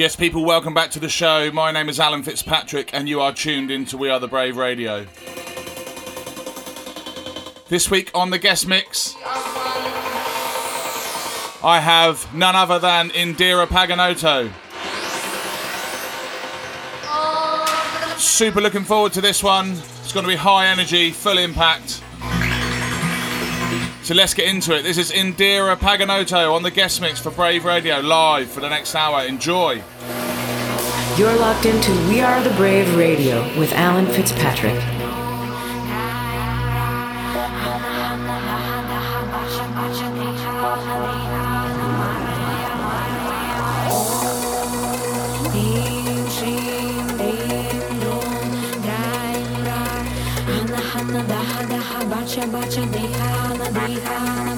Yes, people, welcome back to the show. My name is Alan Fitzpatrick, and you are tuned into We Are the Brave Radio. This week on the guest mix, I have none other than Indira Paganotto. Super looking forward to this one. It's going to be high energy, full impact. So let's get into it. This is Indira Paganotto on the guest mix for Brave Radio live for the next hour. Enjoy. You're locked into We Are the Brave Radio with Alan Fitzpatrick. Bacha bacha dehana dehana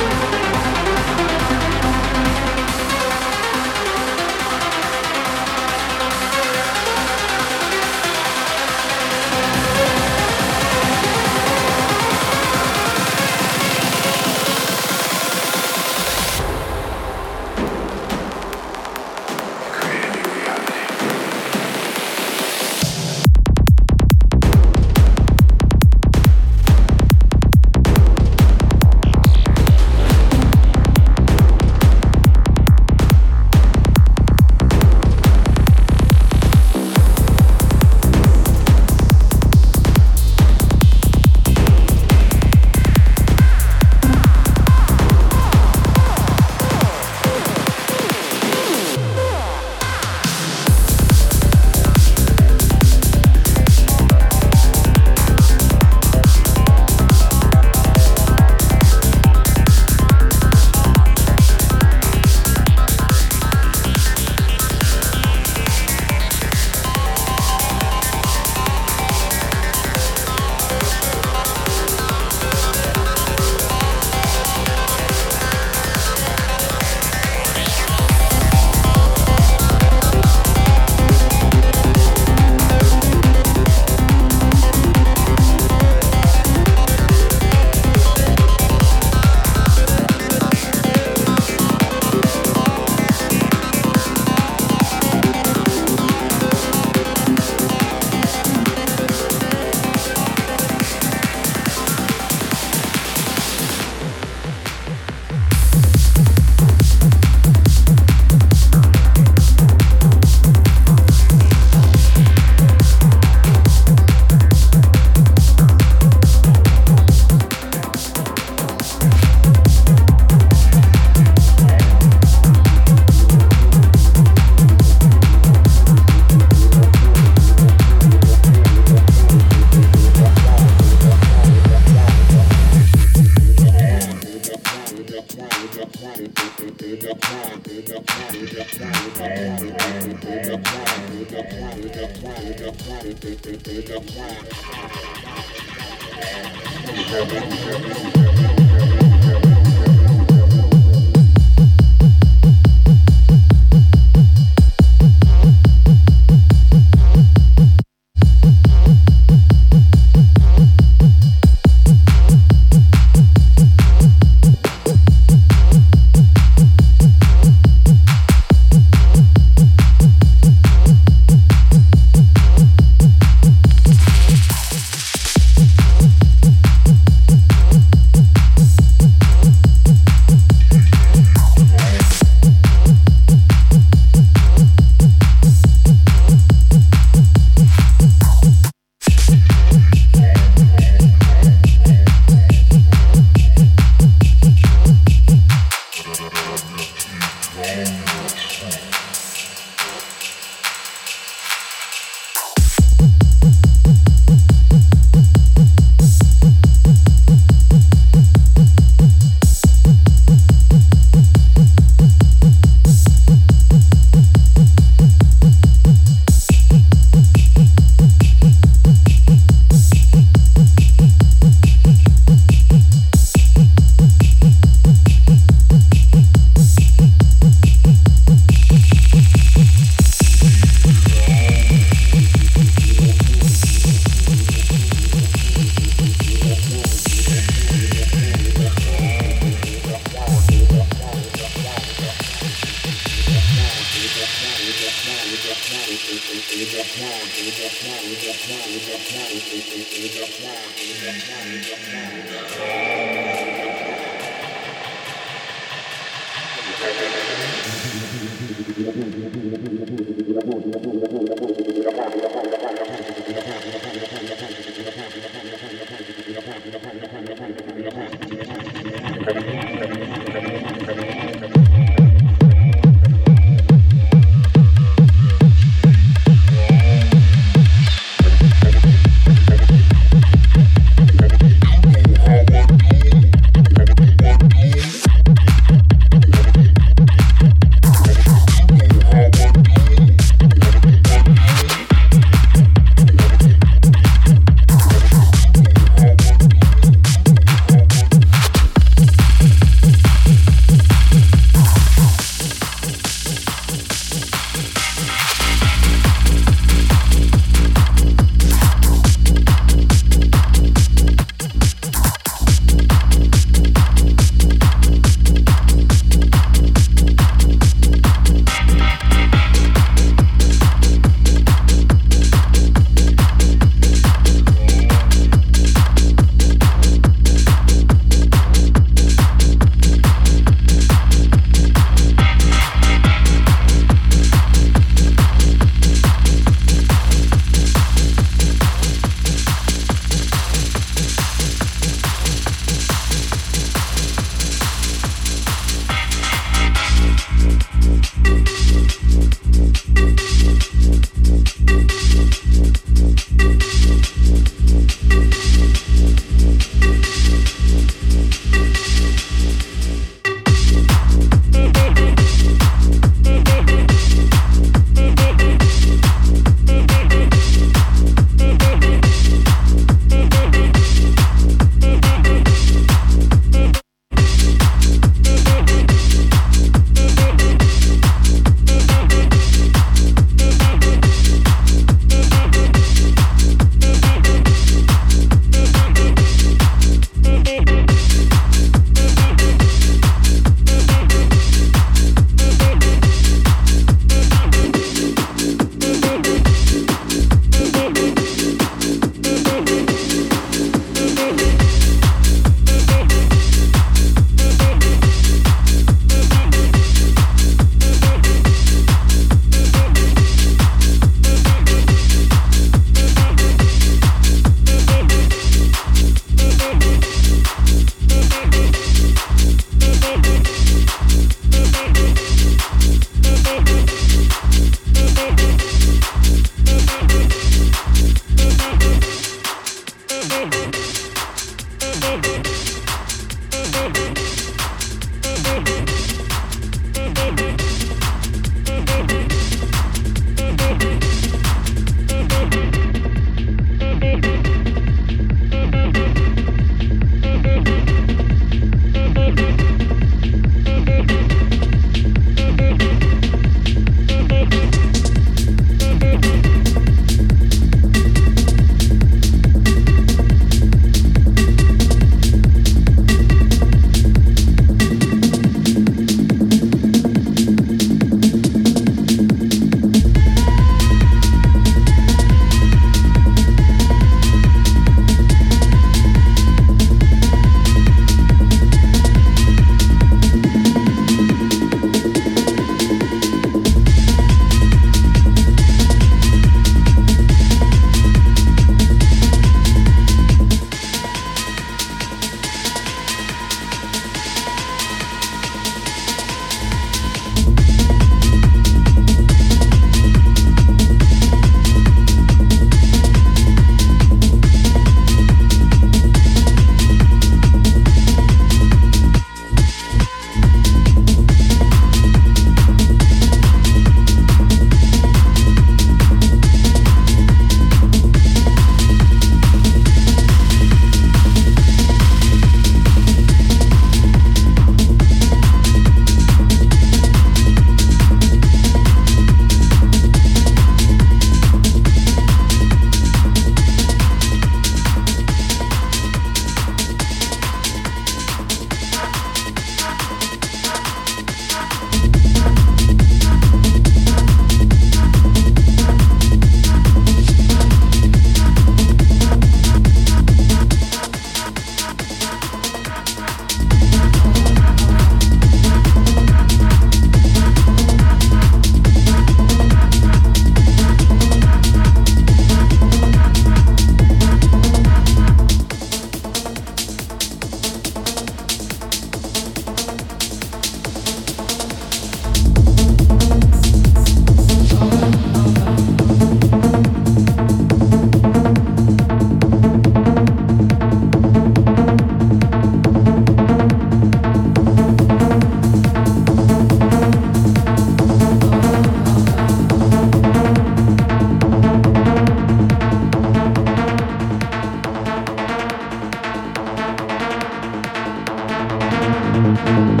thank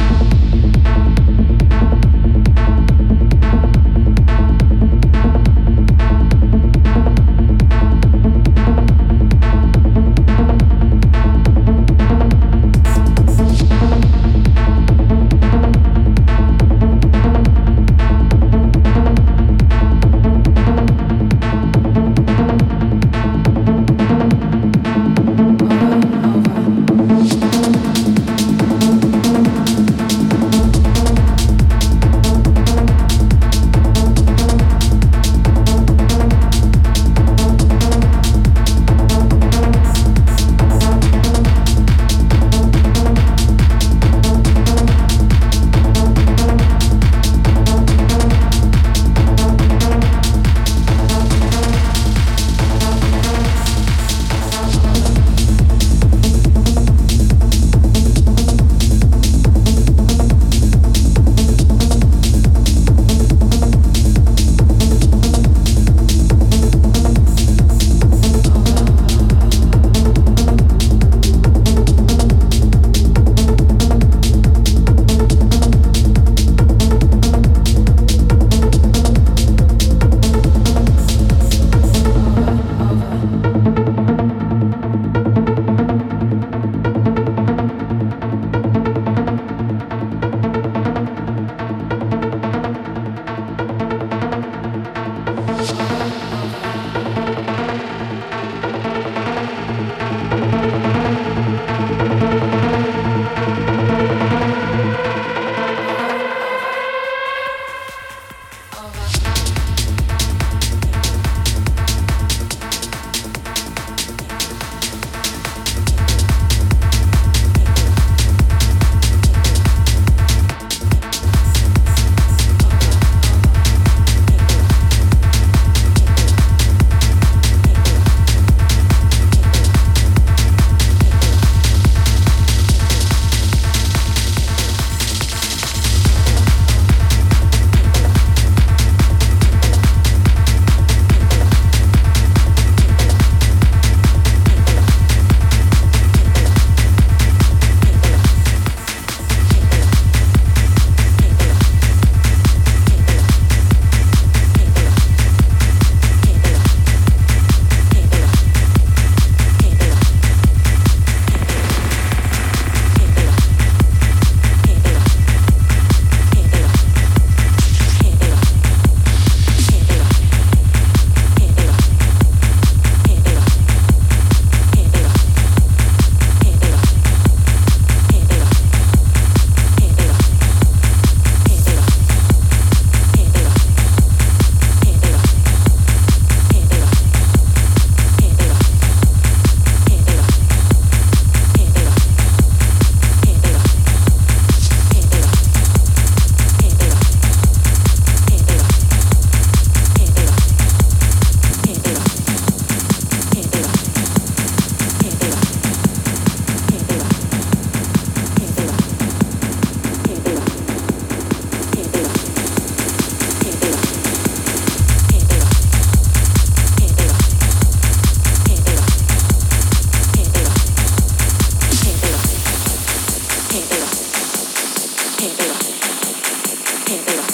you 太对了太对了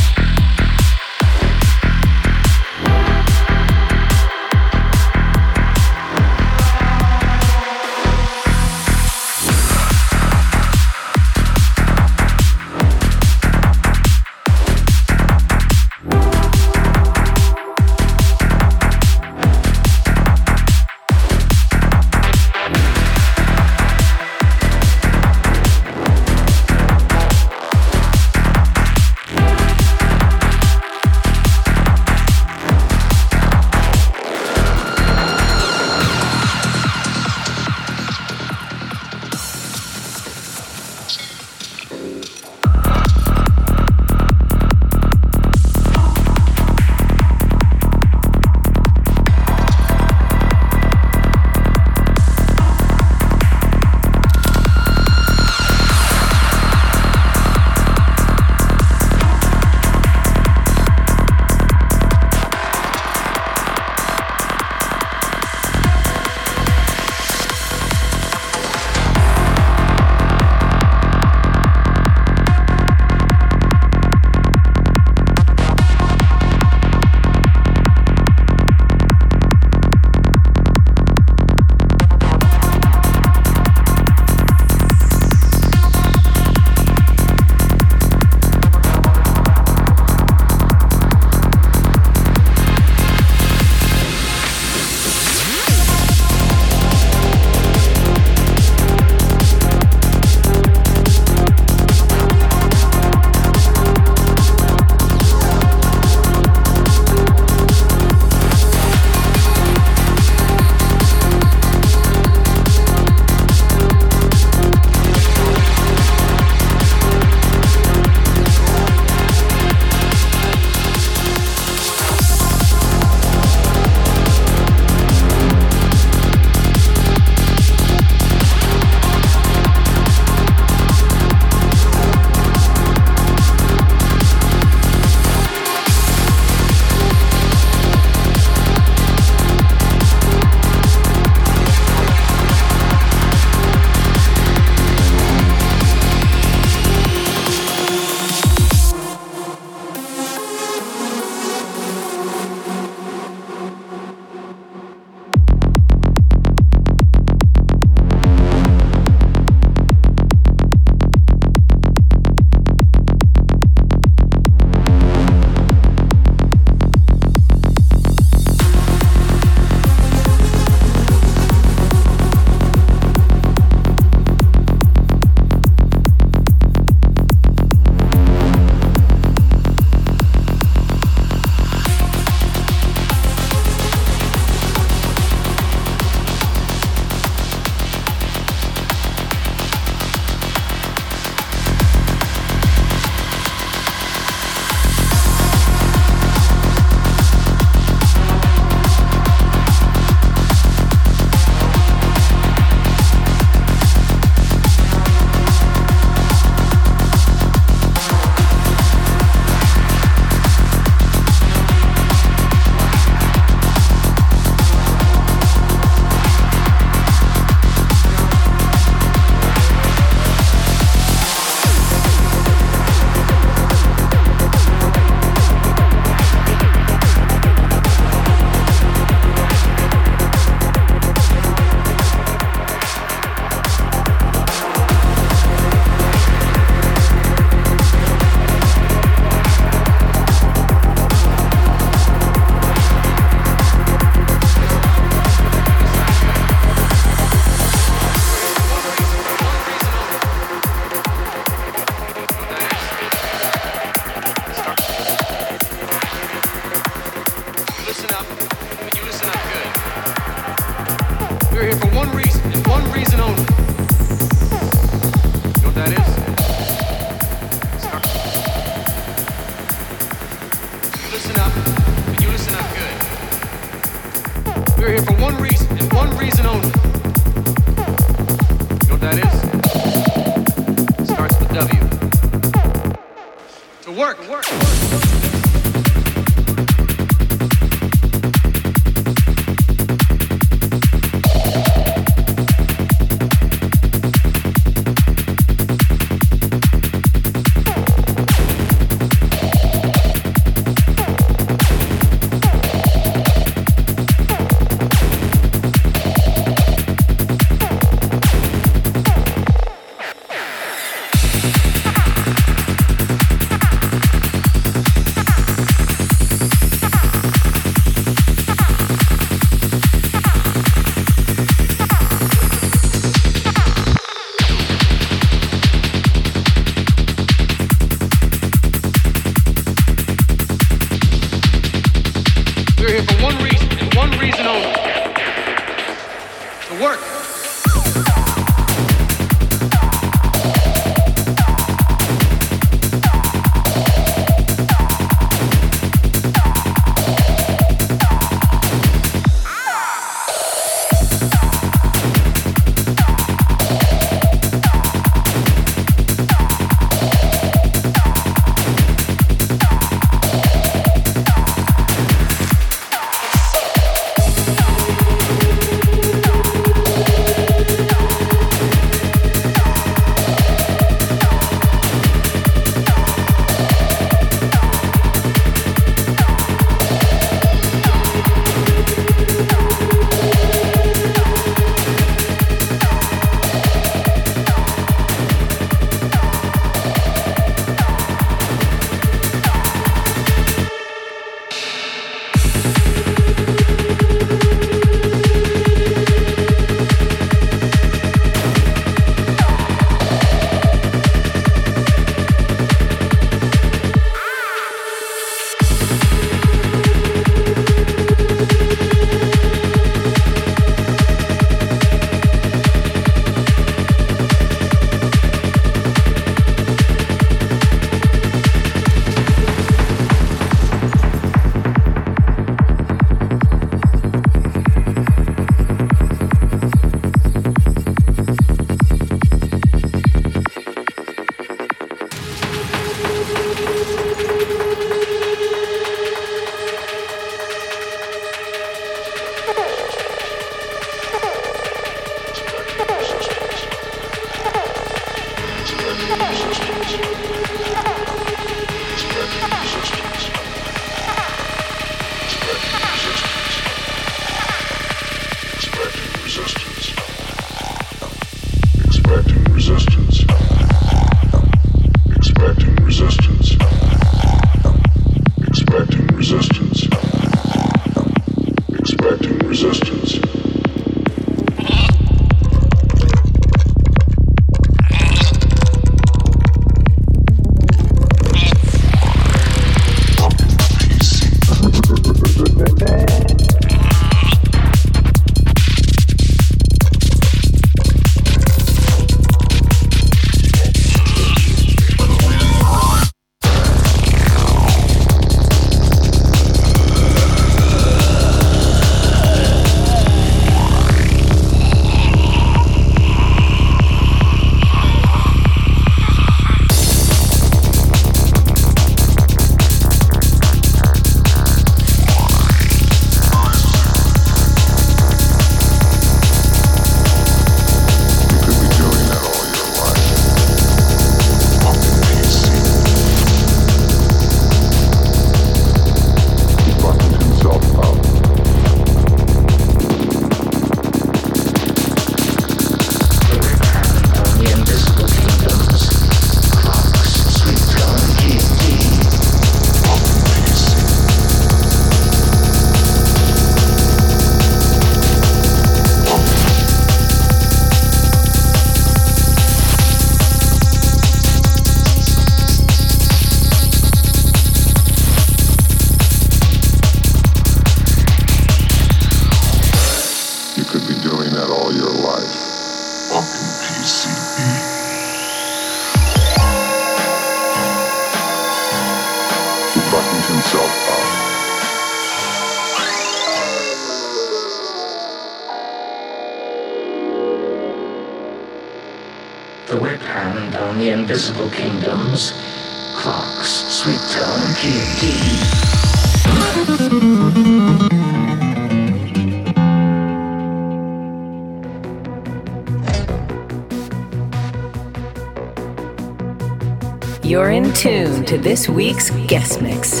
to this week's guest mix.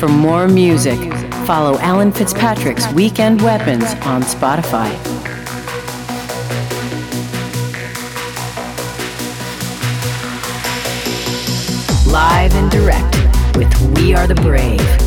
For more music, follow Alan Fitzpatrick's Weekend Weapons on Spotify. Live and direct with We Are the Brave.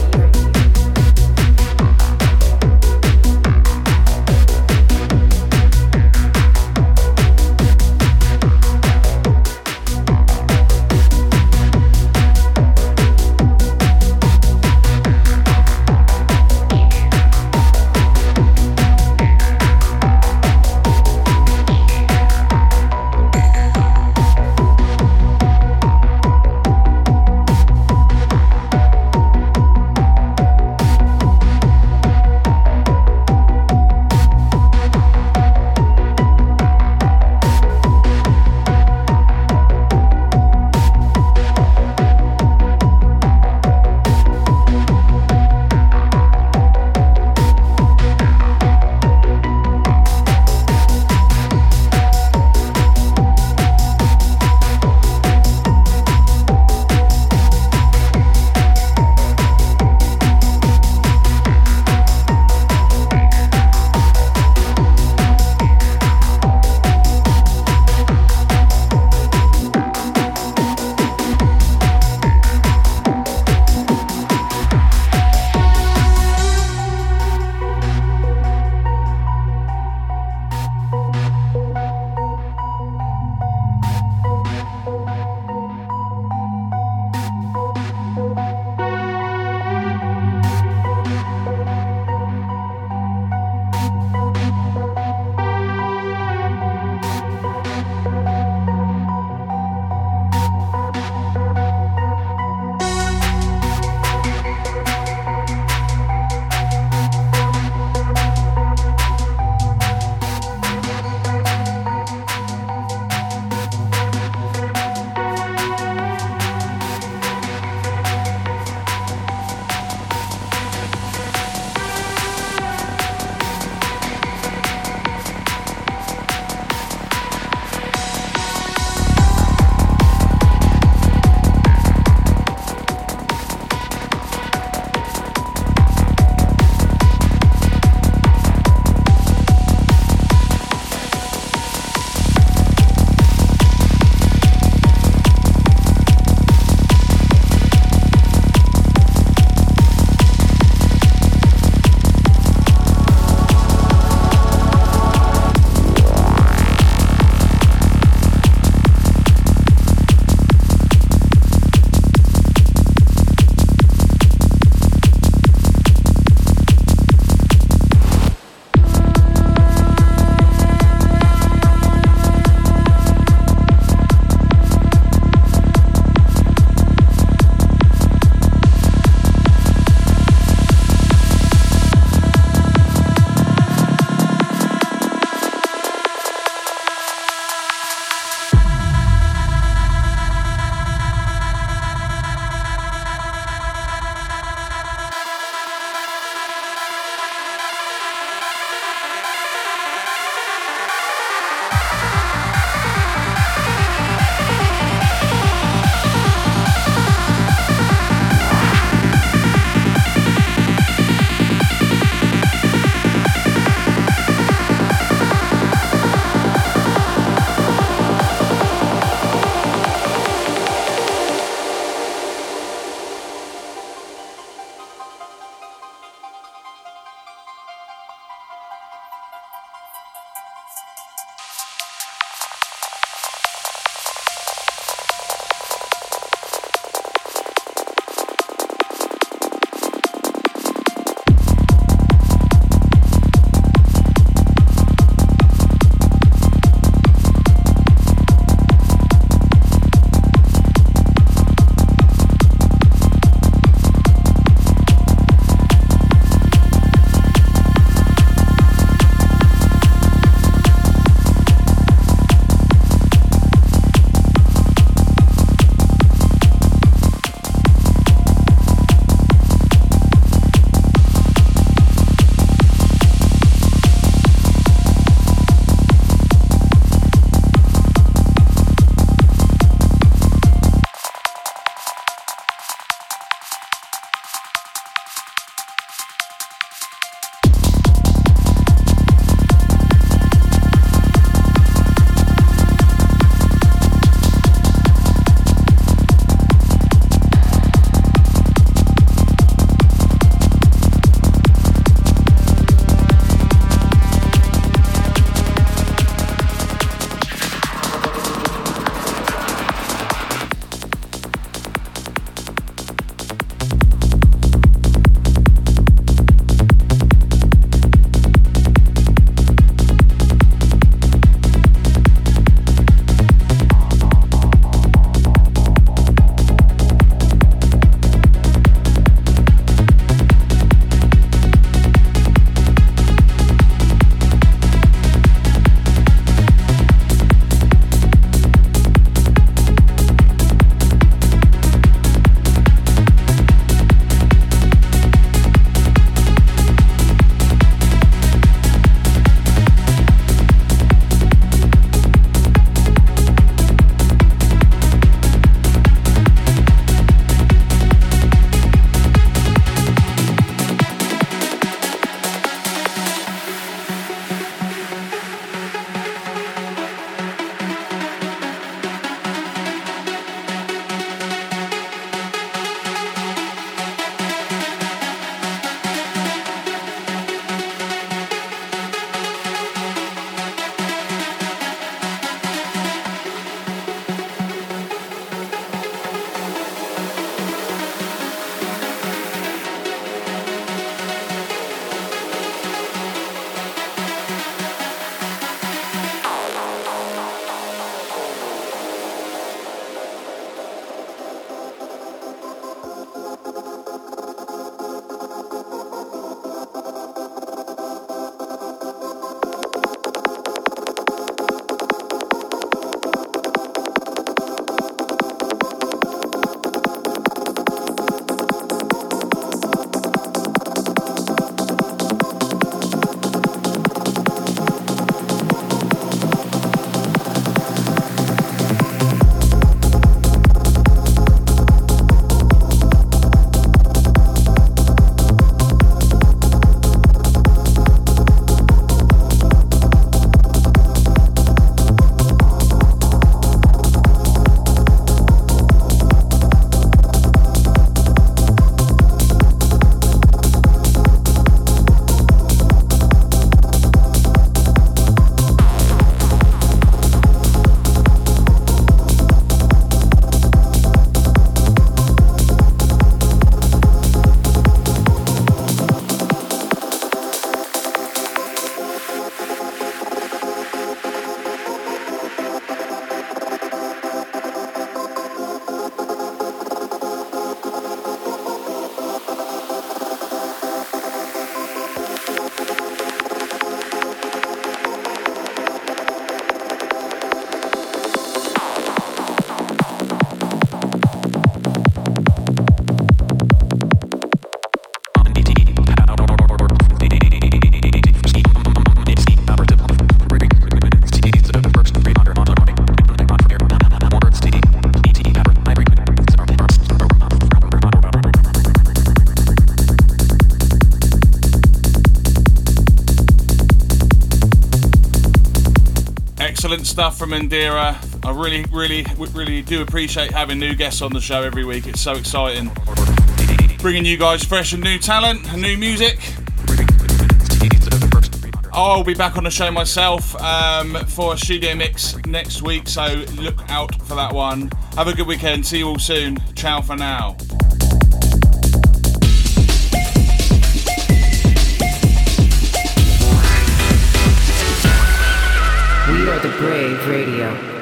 Stuff from Indira. I really, really, really do appreciate having new guests on the show every week. It's so exciting. Bringing you guys fresh and new talent and new music. I'll be back on the show myself um, for a studio mix next week, so look out for that one. Have a good weekend. See you all soon. Ciao for now. The Brave Radio.